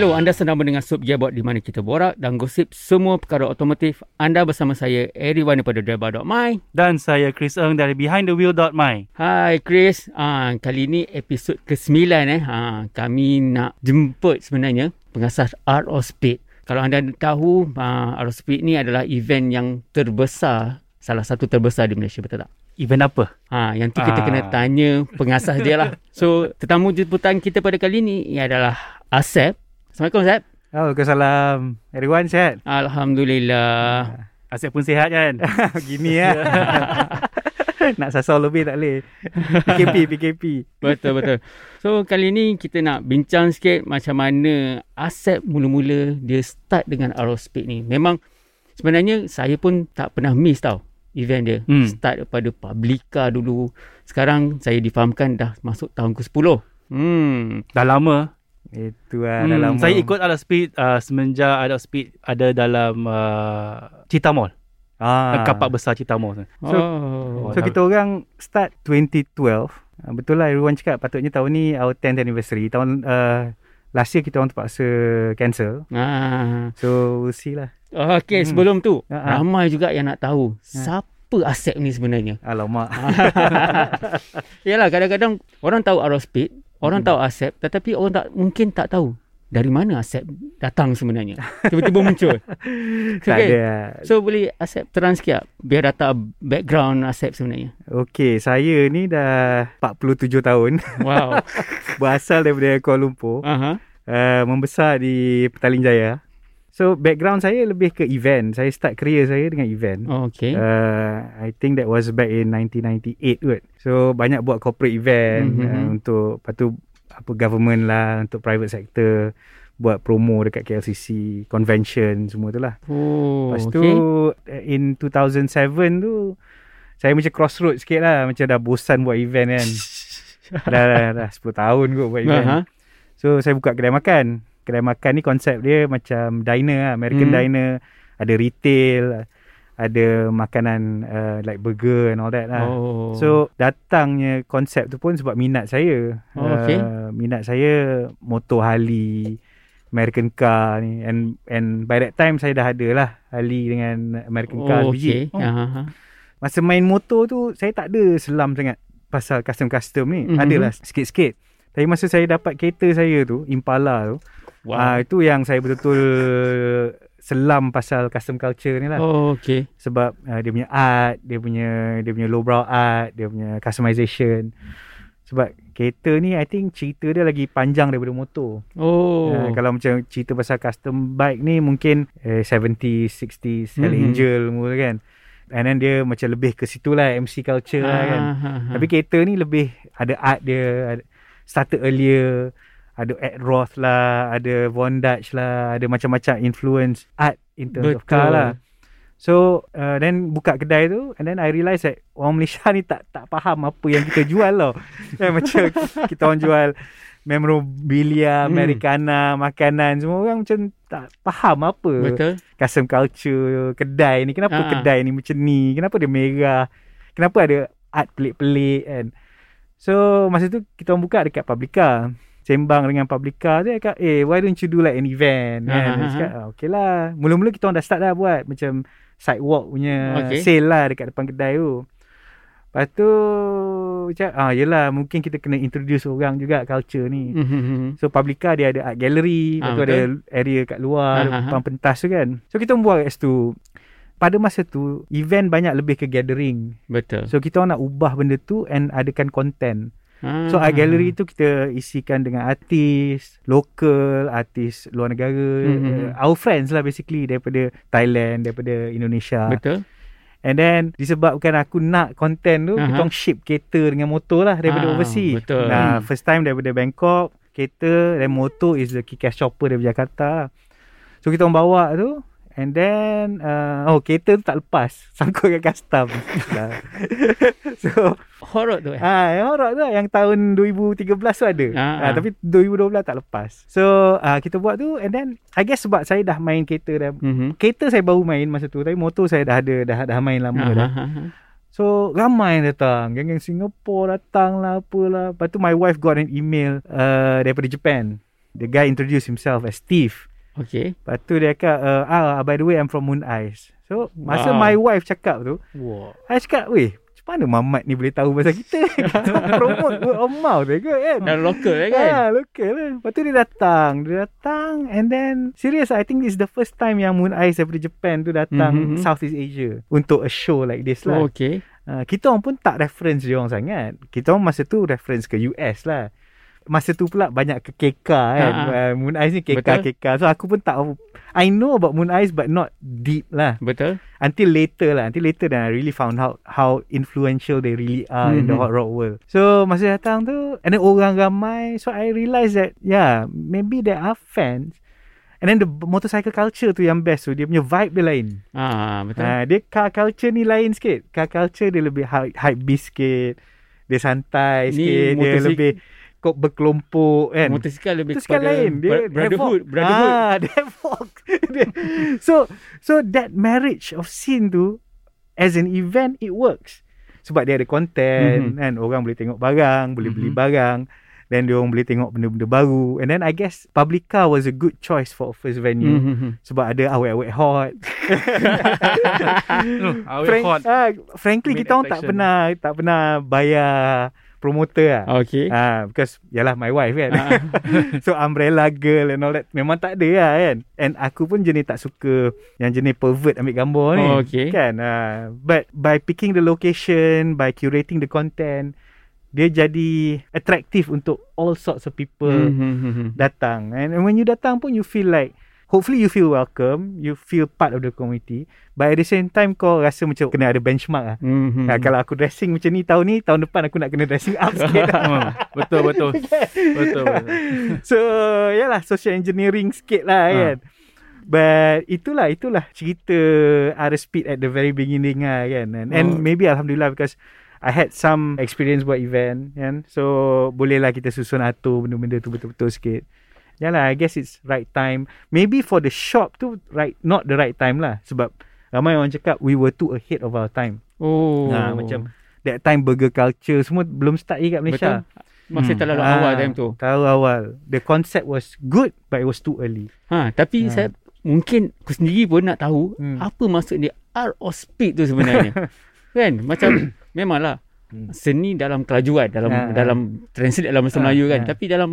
Hello, anda sedang mendengar Sub Gearbox di mana kita borak dan gosip semua perkara otomotif. Anda bersama saya, Eriwan daripada Driver.my. Dan saya Chris Eng dari BehindTheWheel.my. Hai Chris, ah, kali ini episod ke-9 eh. Ah, kami nak jemput sebenarnya pengasas Art of Speed. Kalau anda tahu, ah, Art of Speed ni adalah event yang terbesar, salah satu terbesar di Malaysia, betul tak? Event apa? Ha, yang tu kita Ah. kena tanya pengasas dia lah. So, tetamu jemputan kita pada kali ni adalah Asep. Assalamualaikum Asep. Waalaikumsalam. Everyone sihat? Alhamdulillah. Asyik pun sihat kan? Gini ya. Nak sasar lebih tak boleh. PKP, PKP. Betul betul. So kali ni kita nak bincang sikit macam mana Asep mula-mula dia start dengan Aerospeed ni. Memang sebenarnya saya pun tak pernah miss tau event dia. Hmm. Start daripada Publica dulu. Sekarang saya difahamkan dah masuk tahun ke-10. Hmm. Dah lama. Itu lah Hmm, dalam saya ikut Ada Speed uh, semenjak Ada Speed ada dalam uh, Cita Mall. ah. Ah. Kapak besar Cita Mall. So- oh. So kita orang start 2012. Ah, Betul lah everyone cakap patutnya tahun ni our 10th anniversary. Tahun uh, last year kita orang terpaksa cancel. Ah. So we'll see lah. Okey, Hmm. sebelum tu Ah, ah. ramai juga yang nak tahu Ha. siapa Asep ni sebenarnya. Alamak. Yalah kadang-kadang orang tahu Aerospeed, orang Hmm. tahu Asep tetapi orang tak mungkin tak tahu dari mana Asep datang sebenarnya. Tiba-tiba muncul. tak Okay. ada. So boleh Asep terang sikit biar data background Asep sebenarnya. Okay, saya ni dah 47 tahun. Wow. Berasal daripada Kuala Lumpur. Aha. uh, membesar di Petaling Jaya. So background saya lebih ke event. Saya start career saya dengan event. Oh, okay. Uh, I think that was back in 1998 kot. So banyak buat corporate event Mhm. uh, untuk lepas tu apa government lah untuk private sector buat promo dekat KLCC, convention semua tu lah. oh, Lepas tu okay. uh, in 2007 tu saya macam crossroad sikit lah macam dah bosan buat event kan. dah, dah, dah 10 tahun kot buat event. Aha. So saya buka kedai makan. Kedai makan ni konsep dia macam diner lah, American Hmm. diner. Ada retail, ada makanan uh, like burger and all that lah. Oh. So datangnya konsep tu pun sebab minat saya. Oh, okay. Uh, minat saya motor Harley, American car ni and and by that time saya dah ada lah Harley dengan American car oh, biji. okay. Aha. Masa main motor tu saya tak ada selam sangat pasal custom-custom ni. Mhm. Mm-hmm. Adalah sikit-sikit. Tapi masa saya dapat kereta saya tu, Impala tu, Wow. uh, itu yang saya betul-betul selam pasal custom culture ni lah. oh, okay. Sebab uh, dia punya art, dia punya dia punya lowbrow art, dia punya customization. Sebab kereta ni I think cerita dia lagi panjang daripada motor. Oh. Uh, kalau macam cerita pasal custom bike ni mungkin eh, 70s, 60s, Hell Mhm. Angel mula kan. And then dia macam lebih ke situ lah MC culture lah kan. Aha. Tapi kereta ni lebih ada art dia, ada, started earlier, ada Ed Roth lah, ada Von Dutch lah, ada macam-macam influence art in terms of car Betul. lah. So uh, then buka kedai tu and then I realise that orang Malaysia ni tak tak faham apa yang kita jual tau. Kan macam kita orang jual memorabilia, Hmm. Americana, makanan semua orang macam tak faham apa Betul. custom culture kedai ni. Kenapa Ha. kedai ni macam ni? Kenapa dia merah? Kenapa ada art pelik-pelik kan? So masa tu kita orang buka dekat Publica. Sembang dengan Publica dia cakap, eh why don't you do like an event? Ha, Kan? Dia ha. cakap, ah, okay lah. Mula-mula kita orang dah start dah buat macam sidewalk punya Okay. sale lah dekat depan kedai tu. Lepas tu cakap, ah yelah mungkin kita kena introduce orang juga culture ni. Mhm. So Publica dia ada art gallery, Ah, lepas tu ada area kat luar, ah. depan pentas tu kan. So kita buat kat situ. Pada masa tu event banyak lebih ke gathering. Betul. So kita nak ubah benda tu and adakan content. So Ah. art gallery tu kita isikan dengan artis lokal, artis luar negara, Mhm. uh, our friends lah basically daripada Thailand, daripada Indonesia. Betul. And then disebabkan aku nak content tu, Aha. kita orang ship kereta dengan motor lah daripada Ah, overseas. betul. Nah, Hmm. first time daripada Bangkok, kereta dan motor is the Kikas chopper daripada Jakarta lah. So kita orang bawa tu And then uh, Oh kereta tu tak lepas Sangkut kat custom So Horror tu eh. Ah, yang horror tu lah, yang tahun 2013 tu ada. Ah, Ah, ah. tapi 2012 tak lepas. So, ah kita buat tu and then I guess sebab saya dah main kereta dah. Mhm. Kereta saya baru main masa tu tapi motor saya dah ada dah dah main lama Ah, dah. ah, ah. So ramai yang datang Geng-geng Singapore datang lah Apalah Lepas tu my wife got an email uh, Daripada Japan The guy introduced himself as Steve Okay. Lepas tu dia cakap uh, ah, By the way I'm from Moon Eyes So masa Wow. my wife cakap tu Wow. I cakap Weh macam mana Mamat ni boleh tahu pasal kita Kita promote word of mouth je ke kan Dan local eh kan. Ah, local lah. Lepas tu dia datang. Dia datang and then serious I think this is the first time yang Moon Eyes daripada Japan tu datang Mhm. mm-hmm. Southeast Asia untuk a show like this lah. Oh, okay. Uh, kita orang pun tak reference dia orang sangat. Kita orang masa tu reference ke US lah. Masa tu pula banyak ke KK kan. Ha. Uh, Moon Eyes ni. KK. So aku pun tak I know about Moon Eyes but not deep lah. Betul. Until later lah. Until later then I really found out how influential they really are in the Mhm. hot rock world. So masa datang tu and then orang ramai. So I realised that yeah maybe there are fans. And then the motorcycle culture tu yang best tu. Dia punya vibe dia lain. Ah, betul. Ha, dia car culture ni lain sikit. Car culture dia lebih hype, hype beast sikit. Dia santai Ni sikit. Dia motorsik- lebih kok berkelompok kan. Motosikal lebih Motosikal kepada lain. Dia bro- brotherhood, brotherhood. Ah, dia so so that marriage of scene tu as an event it works. Sebab dia ada content Mhm. kan. Orang boleh tengok barang, boleh beli Mhm. barang. Then dia orang boleh tengok benda-benda baru. And then I guess Publica was a good choice for a first venue. Mhm. Sebab ada awet-awet hot. No, awet Frank, hot. ah, frankly Main kita orang tak pernah tak pernah bayar promoter lah. Okay. Ah, because yalah my wife kan. Ah. so umbrella girl and all that memang tak ada lah kan. And aku pun jenis tak suka yang jenis pervert ambil gambar ni. Oh, okay. Kan. Ah, but by picking the location, by curating the content, dia jadi attractive untuk all sorts of people Mhm. datang. And when you datang pun you feel like hopefully you feel welcome, you feel part of the community. But at the same time kau rasa macam kena ada benchmark lah. Mhm. Ha, kalau aku dressing macam ni tahun ni, tahun depan aku nak kena dressing up sikit. Hmm, betul betul. betul betul. so, yalah social engineering sikit lah Ha. kan. But itulah itulah cerita Ada Speed at the very beginning lah kan. And, and Oh. maybe alhamdulillah because I had some experience buat event kan. So bolehlah kita susun atur benda-benda tu betul-betul sikit. Yalah I guess it's right time. Maybe for the shop tu right not the right time lah sebab ramai orang cakap we were too ahead of our time. Oh. Ha, macam that time burger culture semua belum start lagi kat Malaysia. Betul. Masih Hmm. terlalu Ah, awal time tu. Terlalu awal. The concept was good but it was too early. Ha, tapi Ha. saya mungkin aku sendiri pun nak tahu Hmm. apa maksud dia art of speed tu sebenarnya. kan? Macam memanglah Hmm. seni dalam kelajuan dalam ha. dalam translate dalam bahasa Ha, Melayu kan. ha. Tapi dalam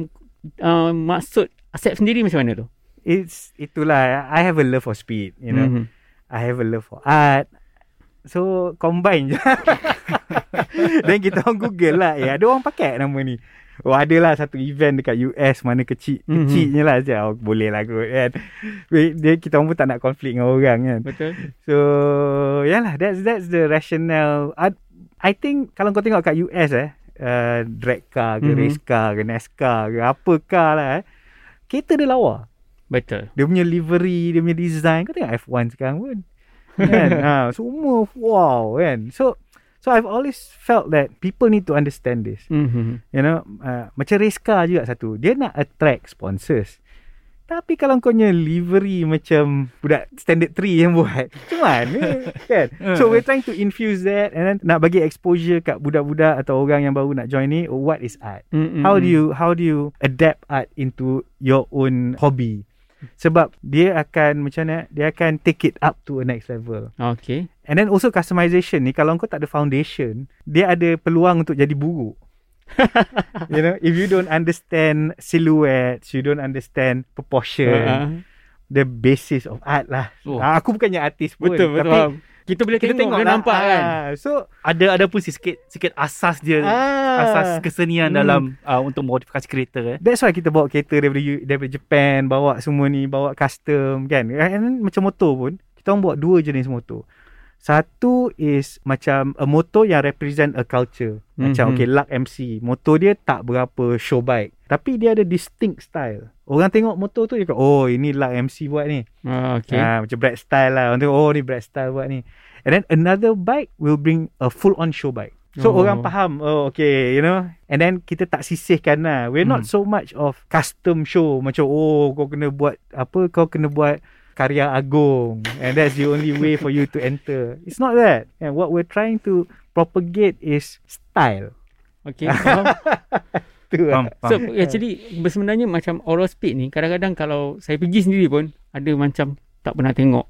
uh, maksud Asep sendiri macam mana tu? It's itulah I have a love for speed, you know. Mhm. I have a love for art. So combine je. Then kita orang Google lah. Eh ada orang pakai nama ni. Oh ada lah satu event dekat US mana kecil Mhm. kecilnya lah je. Oh, boleh lah kot kan. Dia kita orang pun tak nak konflik dengan orang kan. Betul. So yalah that's that's the rationale. I, I think kalau kau tengok kat US eh uh, drag car ke Mhm. race car ke NASCAR ke apa car lah eh. Kereta dia lawa. Betul. Dia punya livery, dia punya design. Kau tengok F1 sekarang pun. kan? ha, semua wow kan. So so I've always felt that people need to understand this. Mhm. You know, uh, macam race car juga satu. Dia nak attract sponsors. Tapi kalau kau punya livery macam budak standard 3 yang buat, macam mana kan? So we're trying to infuse that and then nak bagi exposure kat budak-budak atau orang yang baru nak join ni, oh, what is art? Mhm. How do you how do you adapt art into your own hobby? Sebab dia akan macam mana? Dia akan take it up to a next level. Okay. And then also customization ni kalau kau tak ada foundation, dia ada peluang untuk jadi buruk. you know, if you don't understand silhouettes, you don't understand proportion, Uh-huh. the basis of art lah. Oh. Ah, aku bukannya artis pun, Betul, betul. tapi faham. Kita boleh kita tengok, tengok lah. nampak kan. Ah, so Ada ada pun sikit sikit asas dia. ah, Asas kesenian Hmm. dalam uh, untuk modifikasi kereta eh. That's why kita bawa kereta daripada daripada Japan, bawa semua ni, bawa custom kan. And then, macam motor pun, kita orang bawa dua jenis motor. Satu is macam a motor yang represent a culture. Macam Mhm. okay, Luck MC. Motor dia tak berapa show bike. Tapi dia ada distinct style. Orang tengok motor tu dia kata, oh ini lah MC buat ni. Ah, okay. Ah, macam Brad style lah. Orang tengok, oh ni Brad style buat ni. And then another bike will bring a full on show bike. So Oh. orang faham, oh okay, you know. And then kita tak sisihkan lah. We're not Hmm. so much of custom show. Macam, oh kau kena buat apa, kau kena buat karya agung. And that's the only way for you to enter. It's not that. And what we're trying to propagate is style. Okay. Faham? Tu Faham, lah. So actually sebenarnya macam oral speed ni kadang-kadang kalau saya pergi sendiri pun ada macam tak pernah tengok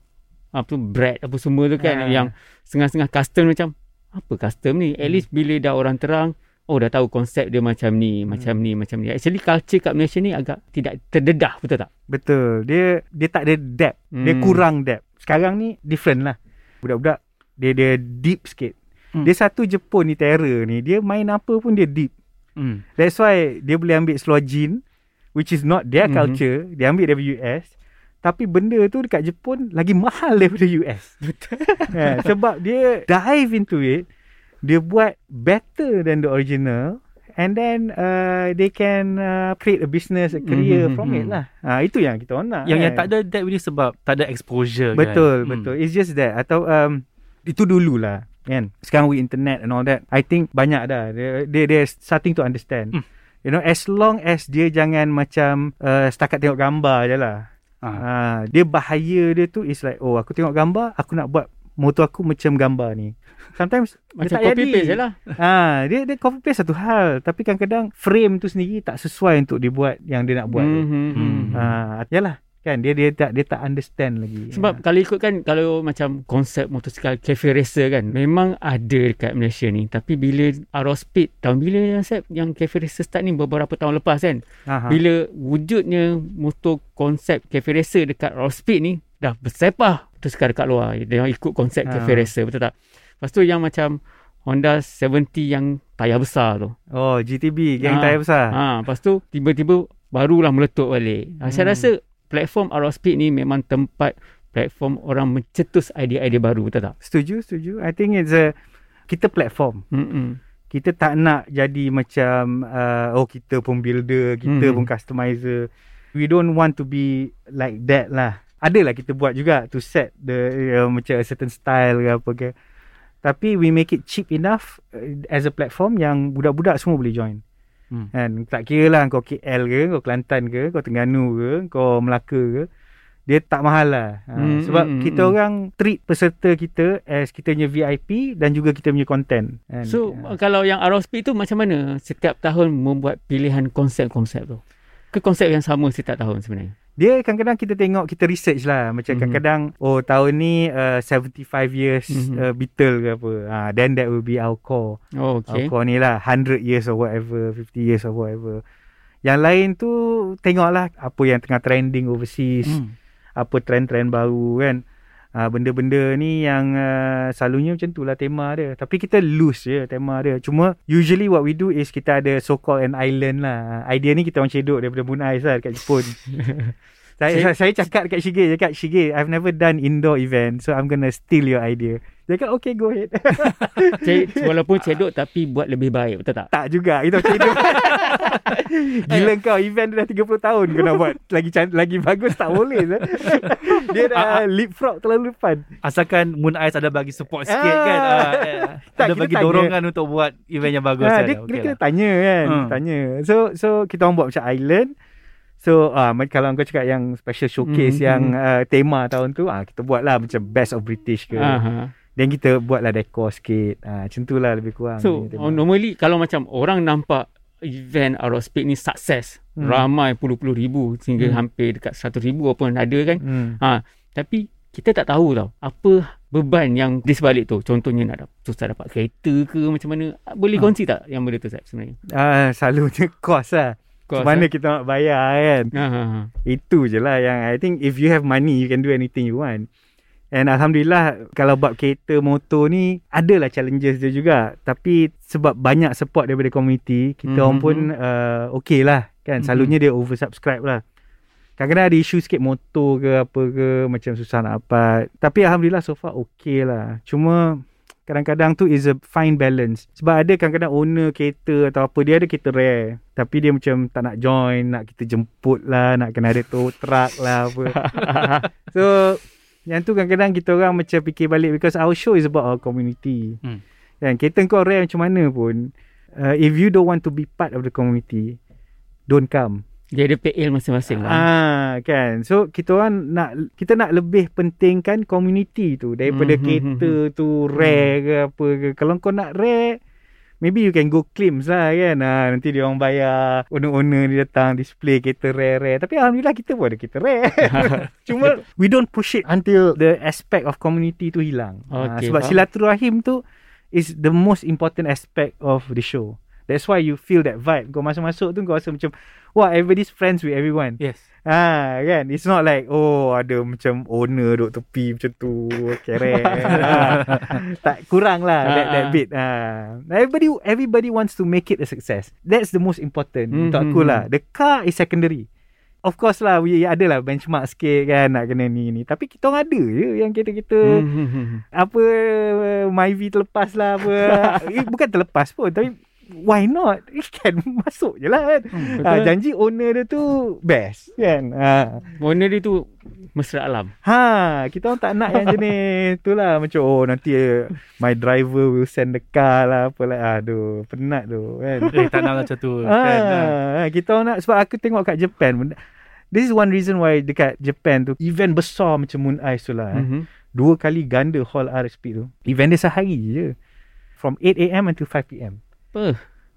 apa tu bread apa semua tu kan Ah. yang setengah-setengah custom macam apa custom ni at Hmm. least bila dah orang terang oh dah tahu konsep dia macam ni macam Hmm. ni macam ni actually culture kat Malaysia ni agak tidak terdedah betul tak Betul. Dia dia tak ada depth. Dia Hmm. kurang depth. Sekarang ni different lah. Budak-budak dia dia deep sikit. Hmm. Dia satu Jepun ni terror ni. Dia main apa pun dia deep. Hmm. That's why dia boleh ambil Slogin which is not their Mhm. culture. Dia ambil daripada US. Tapi benda tu dekat Jepun lagi mahal daripada US. Betul. yeah, sebab dia dive into it. Dia buat better than the original. And then uh, they can uh, create a business, a career Mhm, from it mhm. lah. Ha, itu yang kita nak. Yang yang kan? tak ada depth ni sebab tak ada exposure Betul, kan. betul. It's just that atau um, itu dululah kan. Sekarang with internet and all that, I think banyak dah. They they they're starting to understand. Hmm. You know, as long as dia jangan macam uh, setakat tengok gambar je lah. Ah. Uh, dia bahaya dia tu is like, oh aku tengok gambar, aku nak buat motor aku macam gambar ni. Sometimes macam dia tak copy jadi. paste je lah Ha, dia dia copy paste satu hal, tapi kadang-kadang frame tu sendiri tak sesuai untuk dia buat yang dia nak buat. Mhm, Hmm. mhm. Ha, yalah kan dia dia tak dia tak understand lagi. Sebab kalau ikutkan kalau macam konsep motosikal cafe racer kan memang ada dekat Malaysia ni tapi bila Arrow Speed tahun bila yang Sep yang cafe racer start ni beberapa tahun lepas kan Aha. bila wujudnya motor konsep cafe racer dekat Arrow Speed ni dah bersepah motosikal dekat luar dia yang ikut konsep Ha. cafe racer betul tak lepas tu yang macam Honda 70 yang tayar besar tu Oh, GTB, geng Ah. tayar besar. ha, lepas tu tiba-tiba barulah meletup balik ha, saya Hmm. rasa platform Arrow Speed ni memang tempat platform orang mencetus idea-idea baru betul tak Setuju, setuju. I think it's a kita platform. Mm-mm. Kita tak nak jadi macam uh, oh kita pun builder, kita Hmm. pun customizer. We don't want to be like that lah. Adalah kita buat juga to set the uh, macam a certain style ke apa ke. Tapi we make it cheap enough uh, as a platform yang budak-budak semua boleh join. Hmm. Kan tak kira lah kau KL ke, kau Kelantan ke, kau Terengganu ke, kau Melaka ke. Dia tak mahal lah. Ha, Hmm, sebab hmm, kita hmm. orang treat peserta kita as kita punya VIP dan juga kita punya content. Kan? So Ha. kalau yang Speed tu macam mana setiap tahun membuat pilihan konsep-konsep tu? Ke konsep yang sama setiap tahun sebenarnya? Dia kadang-kadang kita tengok kita research lah macam Mhm. kadang-kadang oh tahun ni uh, 75 years Mhm. uh, Beetle ke apa. Ha, then that will be our core. Oh, Okay. Our core ni lah 100 years or whatever, 50 years or whatever. Yang lain tu tengoklah apa yang tengah trending overseas. Hmm. apa trend-trend baru kan. Uh, benda-benda ni yang uh, selalunya macam tu lah tema dia. Tapi kita loose je tema dia. Cuma usually what we do is kita ada so-called an island lah. Idea ni kita orang cedok daripada Moon Ice lah dekat Jepun. saya, saya, saya cakap dekat Shige, cakap Shige, I've never done indoor event so I'm gonna steal your idea. Dia cakap okay go ahead. Cik, walaupun cedok tapi buat lebih baik, betul tak? tak juga, kita cedok. Gila kau event dah 30 tahun kau nak buat lagi can- lagi bagus tak boleh. Sah. Dia dah leapfrog terlalu depan. Asalkan Moon Ice ada bagi support sikit Ah. kan. Ah, eh. Tak, ada bagi tanya. dorongan untuk buat event yang bagus Ha, kan. dia, Okey dia kena lah. tanya kan Hmm. Tanya So so kita orang buat macam island So uh, kalau kau cakap yang special showcase Mhm, yang uh, tema tahun tu ah kita buat lah macam best of British ke. Aha. Then kita buat lah decor sikit. Ah macam tu lah lebih kurang. So, oh, normally kalau macam orang nampak event Arrow ni sukses, Hmm. ramai puluh-puluh ribu sehingga Hmm. hampir dekat 100 ribu pun ada kan. hmm. Ha, tapi kita tak tahu tau apa beban yang di sebalik tu. Contohnya nak dapat, susah dapat kereta ke macam mana. Boleh Ha. kongsi tak yang benda tu Zab sebenarnya? Ah selalunya cost lah. Macam mana eh? kita nak bayar kan. Ha. Itu je lah yang I think if you have money you can do anything you want. And Alhamdulillah kalau bab kereta motor ni adalah challenges dia juga. Tapi sebab banyak support daripada community, kita Mhm. orang pun uh, okay lah kan. Mhm. Selalunya dia oversubscribe lah. Kadang-kadang ada isu sikit motor ke apa ke macam susah nak dapat. Tapi Alhamdulillah so far okay lah. Cuma kadang-kadang tu is a fine balance. Sebab ada kadang-kadang owner kereta atau apa, dia ada kereta rare. Tapi dia macam tak nak join, nak kita jemput lah, nak kena ada tow truck lah apa. so, yang tu kadang-kadang kita orang macam fikir balik because our show is about our community. Hmm. Kan, kereta kau rare macam mana pun, uh, if you don't want to be part of the community, don't come. Dia ada PL masing-masing lah. Ah kan. So kita orang nak kita nak lebih pentingkan community tu daripada Mhm, kereta tu rare ke apa ke. Kalau kau nak rare maybe you can go claims lah kan. Ah nanti dia orang bayar owner-owner ni datang display kereta rare-rare. Tapi alhamdulillah kita pun ada kereta rare. Cuma we don't push it until the aspect of community tu hilang. Ah, Okay, sebab faham. silaturahim tu is the most important aspect of the show. That's why you feel that vibe. Kau masuk-masuk tu kau rasa macam wah everybody's friends with everyone. Yes. Ah kan? It's not like Oh ada macam Owner duduk tepi Macam tu Kerek ah, Tak kurang lah That, that Ah, bit. Ah. Everybody Everybody wants to make it a success. That's the most important. Hmm, Untuk hmm, aku lah. The car is secondary. Of course lah We ada lah benchmark sikit kan Nak kena ni ni. Tapi kita orang ada je Yang kita-kita Hmm, hmm, hmm. Apa Myvi terlepas lah apa. Eh, Bukan terlepas pun Tapi Why not? Kan masuk je lah kan Hmm, betul. Janji owner dia tu Best kan ah. Owner dia tu mesra alam. Ha, kita orang tak nak yang jenis tu lah. Macam, oh nanti eh, my driver will send the car lah. Apa lah. Aduh, penat tu kan. Eh, tak nak macam tu. kan, ha, kita orang nak, sebab aku tengok kat Japan. This is one reason why dekat Japan tu, event besar macam Moon Ice tu lah. Eh. Mhm. Dua kali ganda hall RSP tu. Event dia sehari je. From 8am until 5pm. Apa?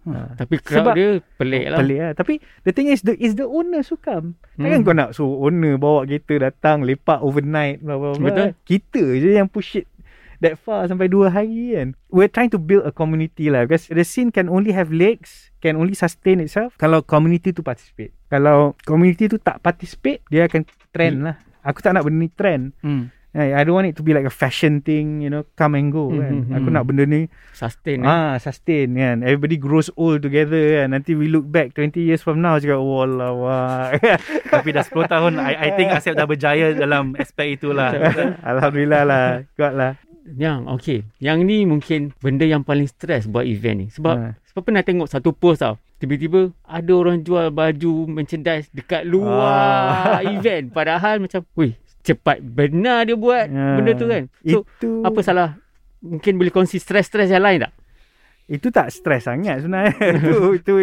Ha. Tapi crowd Sebab- dia pelik lah. Pelik lah. Tapi the thing is, the is the owner sukam. Takkan Hmm. kau nak suruh owner bawa kereta datang, lepak overnight, blah, blah, blah. Betul. Kita je yang push it that far sampai dua hari kan. We're trying to build a community lah. Because the scene can only have legs, can only sustain itself kalau community tu participate. Kalau community tu tak participate, dia akan trend lah. Aku tak nak benda ni trend. Hmm. I I don't want it to be like a fashion thing, you know, come and go kan. Mhm, Aku nak benda ni Sustain eh. Ah, sustain kan. Everybody grows old together kan. Nanti we look back 20 years from now cakap wallah wah. Tapi dah 10 tahun, I, I think Asep dah berjaya dalam aspek itulah. Alhamdulillah lah. Kuat lah. Yang okay. Yang ni mungkin benda yang paling stres buat event ni. Sebab Ha. sebab pernah tengok satu post tau. Tiba-tiba ada orang jual baju merchandise dekat luar Ah. event. Padahal macam, wih, cepat benar dia buat Ya. benda tu kan. So, itu apa salah? Mungkin boleh kongsi stres-stres yang lain tak? itu tak stres sangat sebenarnya. itu itu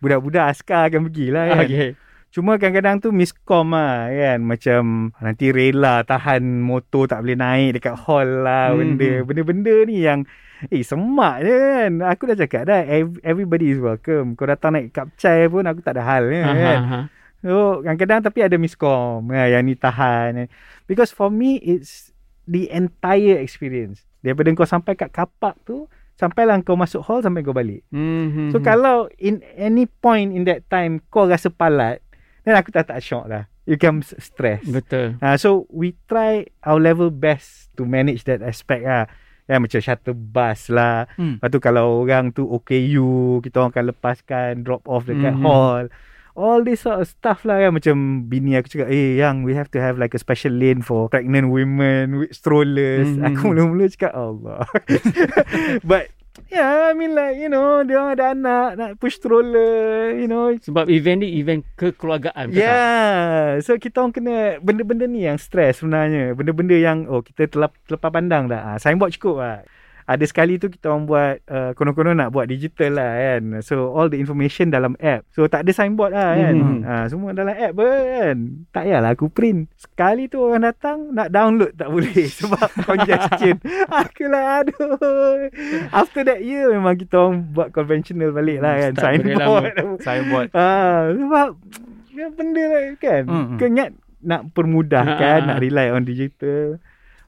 budak-budak askar akan pergilah kan. Okay. Cuma kadang-kadang tu miscom lah kan. Macam nanti rela tahan motor tak boleh naik dekat hall lah. Mhm. Benda, benda-benda ni yang eh semak je kan. Aku dah cakap dah ev- everybody is welcome. Kau datang naik kapcai pun aku tak ada hal kan. Aha, aha. So kadang-kadang tapi ada miscom ha, yang ni tahan. Because for me it's the entire experience. Daripada kau sampai kat kapak tu sampailah kau masuk hall sampai kau balik. Mhm. So kalau in any point in that time kau rasa palat then aku tak tak shock lah. You s- stress. Betul. Uh, so we try our level best to manage that aspect lah. Ya macam shuttle bus lah. Hmm. Lepas tu kalau orang tu OKU, kita orang akan lepaskan drop off dekat Mhm. hall. All this sort of stuff lah kan. Macam bini aku cakap, eh yang we have to have like a special lane for pregnant women with strollers. Mhm. Aku mula-mula cakap, Allah. But yeah, I mean like, you know, dia orang ada anak, nak push stroller, you know. Sebab event ni event kekeluargaan. betul tak? Yeah. So kita orang kena benda-benda ni yang stres sebenarnya. Benda-benda yang oh kita terlep, terlepas pandang dah. Ah, signboard cukup lah. Ada sekali tu kita orang buat uh, konon-konon nak buat digital lah kan. So all the information dalam app. So tak ada signboard lah kan. Mhm. Ah, semua dalam app kan. Tak payahlah aku print. Sekali tu orang datang nak download tak boleh sebab congestion. aku lah aduh. After that year memang kita orang buat conventional balik lah kan. Start Signboard. Signboard. Ah, sebab ya, benda lah kan. Mm, mm. Kau ingat nak permudahkan, ha, nak rely on digital.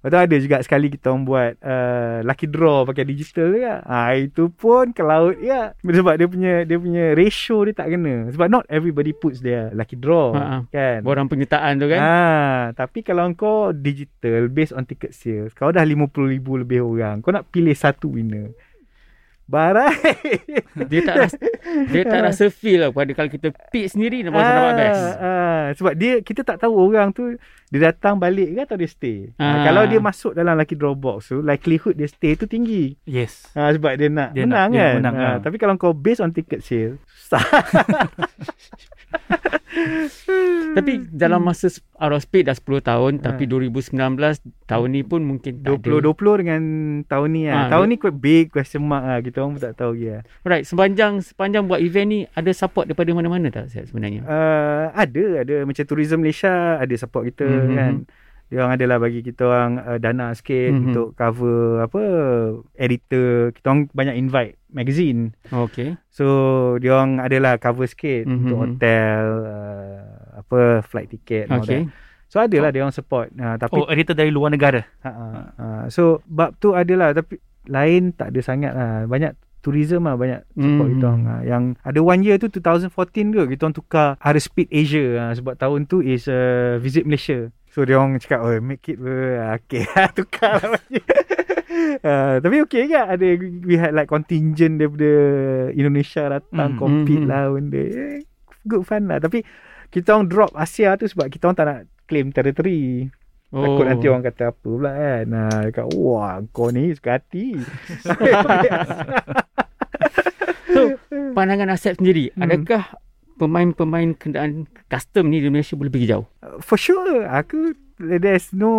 Lepas tu ada juga sekali kita orang buat uh, lucky draw pakai digital juga. Ah itu pun ke laut ya. Sebab dia punya dia punya ratio dia tak kena. Sebab not everybody puts their lucky draw Ha, ha. kan. Borang penyertaan tu kan. Ah, tapi kalau kau digital based on ticket sales, kau dah 50,000 lebih orang. Kau nak pilih satu winner. Barai. Dia tak rasa, dia tak rasa feel lah pada kalau kita pick sendiri dan baru dapat best. ah, sebab dia kita tak tahu orang tu dia datang balik ke atau dia stay. Ah. Ah. kalau dia masuk dalam lucky draw box tu likelihood dia stay tu tinggi. Yes. Ah, sebab dia nak Dia menang nak- dia kan. menang, ah, ah. Tapi kalau kau based on ticket sale susah. Tapi dalam masa out of speed dah 10 tahun Ah. tapi 2019 tahun ni pun mungkin tak 20 ada. 20 dengan tahun ni Ah, ah. tahun ni quite big question mark ah. Kita orang pun tak tahu lagi ah. Right, sepanjang sepanjang buat event ni ada support daripada mana-mana tak Syed, sebenarnya? Uh, ada ada macam Tourism Malaysia ada support kita Mhm. mm-hmm. kan. Dia orang adalah bagi kita orang uh, dana sikit Mhm. mm-hmm. untuk cover apa editor. Kita orang banyak invite magazine. Okay. So dia orang adalah cover sikit Mhm. mm-hmm. untuk hotel uh, apa flight ticket and all Okay. that. So adalah dia orang support. Uh, tapi Oh, editor dari luar negara. ha, ha, ha. so bab tu adalah tapi lain tak ada sangat lah. Banyak tourism lah banyak support Mhm. kita orang. Ha. Yang ada one year tu 2014 ke kita orang tukar Ada Speed Asia ha, sebab tahun tu is uh, visit Malaysia. So dia orang cakap oh make it ber. Okay tukar lah. Uh, tapi okay ke ada we had like contingent daripada Indonesia datang Mhm. compete Mhm. lah benda Eh, good fun lah tapi kita orang drop Asia tu sebab kita orang tak nak claim territory Oh. Takut nanti orang kata apa pula kan. Nah, dekat, wah kau ni suka hati. So, pandangan Asep sendiri, Hmm. adakah pemain-pemain kenderaan custom ni di Malaysia boleh pergi jauh? For sure, aku there's no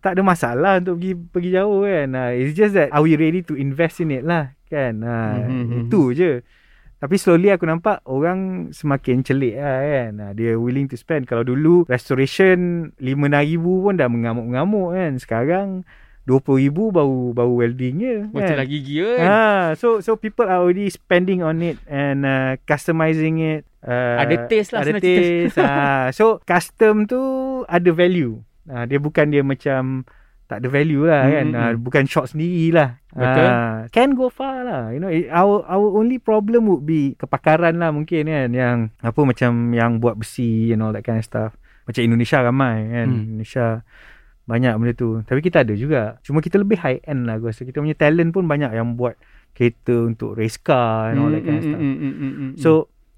tak ada masalah untuk pergi pergi jauh kan. Uh, it's just that are we ready to invest in it lah kan. Uh, Mhm, Itu je. Tapi slowly aku nampak orang semakin celik lah kan. Uh, dia willing to spend. Kalau dulu restoration RM5,000 pun dah mengamuk-ngamuk kan. Sekarang RM20,000 baru baru welding je Macam kan. lagi gear kan? Ah, so so people are already spending on it and uh, customizing it. Uh, Ada taste lah Ada taste. ah, so custom tu ada value. Ah, dia bukan dia macam tak ada value lah kan. hmm, Ah, hmm. bukan shot sendiri lah. Betul. Ah, can go far lah. You know, it- our our only problem would be kepakaran lah mungkin kan yang apa macam yang buat besi and all that kind of stuff. Macam Indonesia ramai kan. Hmm. Indonesia banyak benda tu. Tapi kita ada juga. Cuma kita lebih high end lah aku rasa. Kita punya talent pun banyak yang buat kereta untuk race car and all that kind of Mm, stuff. mm, mm, mm. So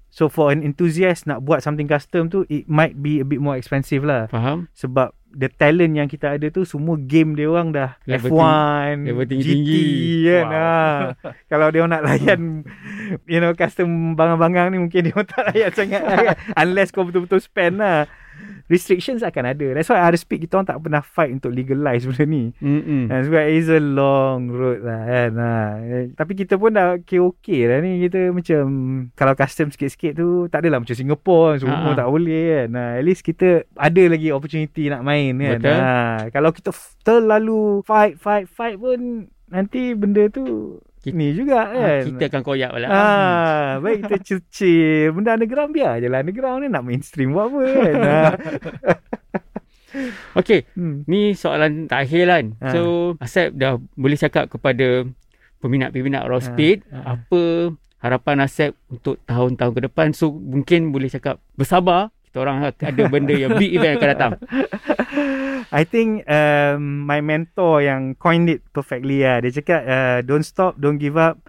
so for an enthusiast nak buat something custom tu it might be a bit more expensive lah. faham? Sebab the talent yang kita ada tu semua game dia orang dah Level F1, level GT tinggi-tinggi. kan. Wow. Ha. Kalau dia orang nak layan you know custom bangang-bangang ni mungkin dia orang tak layan sangat lah kan. Unless kau betul-betul spend lah. Restrictions akan ada. That's why speak kita orang tak pernah fight untuk legalize benda ni. Mm, mm. Ha, sebab it's a long road lah kan. Ha. Eh, Tapi kita pun dah okay-okay lah ni. Kita macam kalau custom sikit-sikit tu tak adalah macam Singapore semua Ha. tak boleh kan. Ha, at least kita ada lagi opportunity nak main kan. Betul. Ha, kalau kita terlalu fight, fight, fight pun nanti benda tu Kita- ni juga Ah, kan. kita akan koyak pula. Ah, baik kita chill-chill. Benda underground biar je lah underground ni nak mainstream buat apa kan. ha. Okay, hmm. ni soalan terakhir kan. Ha. So, Asep dah boleh cakap kepada peminat-peminat Raw Ha, Speed ha. apa harapan Asep untuk tahun-tahun ke depan. So, mungkin boleh cakap bersabar. Kita orang ada benda yang big event akan datang. I think um, my mentor yang coined it perfectly lah. Dia cakap uh, don't stop, don't give up,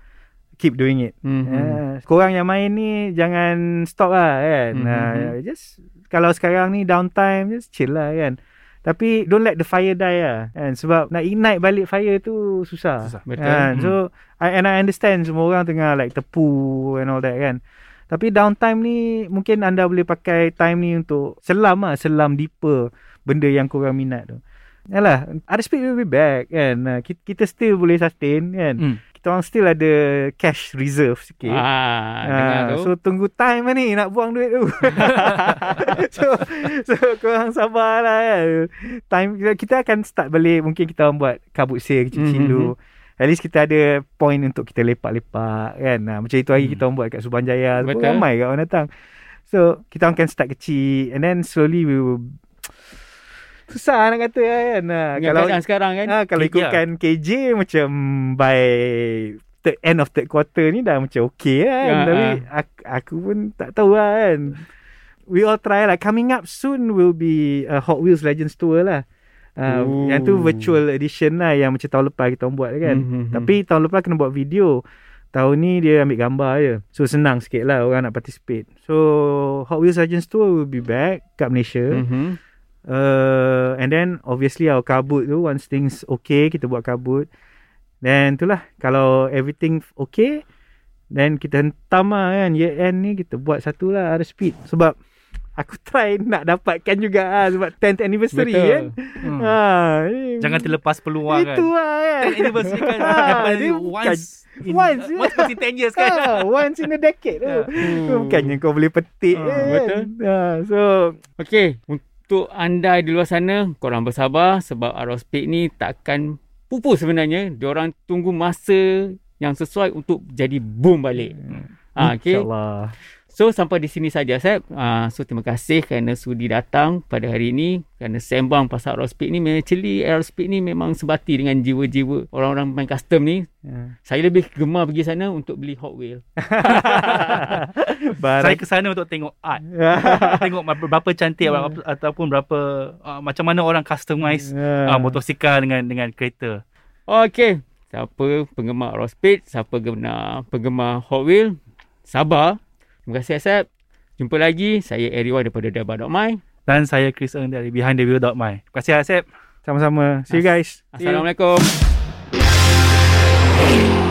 keep doing it. Mm-hmm. Uh, korang yang main ni jangan stop lah kan. Mhm. Uh, just kalau sekarang ni downtime just chill lah kan. Tapi don't let the fire die lah kan. Sebab nak ignite balik fire tu susah. Susah. Betul. Kan? Hmm. So I, and I understand semua orang tengah like tepu and all that kan. Tapi downtime ni mungkin anda boleh pakai time ni untuk selam lah. Selam deeper benda yang korang minat tu. Yalah, ada speed will be back kan. Uh, Kita, kita still boleh sustain kan. Hmm. Kita orang still ada cash reserve sikit. Ah, Ah, tu. so tunggu time lah ni nak buang duit tu. so so korang sabar lah kan. Time kita, akan start balik mungkin kita orang buat kabut sale kecil-kecil Mhm. dulu. At least kita ada point untuk kita lepak-lepak kan. Ha, macam itu hari Hmm. kita orang buat kat Subanjaya. tu pun Betul. Ramai kat orang datang. So kita orang can start kecil and then slowly we will Susah nak kata kan. Ha, kalau keadaan sekarang kan. Ha, kalau KJ ikutkan KJ macam by third, end of third quarter ni dah macam okay kan. Ya, Tapi aku, aku pun tak tahu lah kan. We all try lah. Coming up soon will be uh, Hot Wheels Legends Tour lah. Uh, yang tu virtual edition lah yang macam tahun lepas kita orang buat kan. Mhm, mhm. Tapi tahun lepas kena buat video. Tahun ni dia ambil gambar je. So senang sikit lah orang nak participate. So Hot Wheels Legends Tour will be back kat Malaysia. Mhm. Uh, and then obviously our kabut tu once things okay kita buat kabut. Then itulah kalau everything okay then kita hentam lah kan year end ni kita buat satu lah ada speed sebab aku try nak dapatkan juga lah sebab 10th anniversary Betul. kan. Hmm. Ha, Jangan terlepas peluang kan. Itu lah kan. Anniversary kan dia once in, once, ya. once in 10 years kan. Ah, once in a decade tu. Hmm. Bukannya kau boleh petik Ah, kan. betul. Ha, so Okey, untuk anda di luar sana, korang bersabar sebab Aerospeed ni takkan pupus sebenarnya. Diorang tunggu masa yang sesuai untuk jadi boom balik. Ha, okay. InsyaAllah. So sampai di sini saja Seb. Uh, so terima kasih kerana sudi datang pada hari ini kerana sembang pasal Aerospeed ni actually Aerospeed ni memang sebati dengan jiwa-jiwa orang-orang main custom ni. Ya. Saya lebih gemar pergi sana untuk beli Hot Wheel. Saya ke sana untuk tengok art. tengok berapa cantik berapa, ataupun berapa uh, macam mana orang customize uh, motosikal dengan dengan kereta. Okey. Siapa penggemar Aerospeed, siapa penggemar, penggemar Hot Wheel, sabar. Terima kasih Asep. Jumpa lagi. Saya Eriwan daripada Deba.my. Dan saya Chris Ng dari BehindTheView.my. Terima kasih Asep. Sama-sama. See you guys. Assalamualaikum. See you.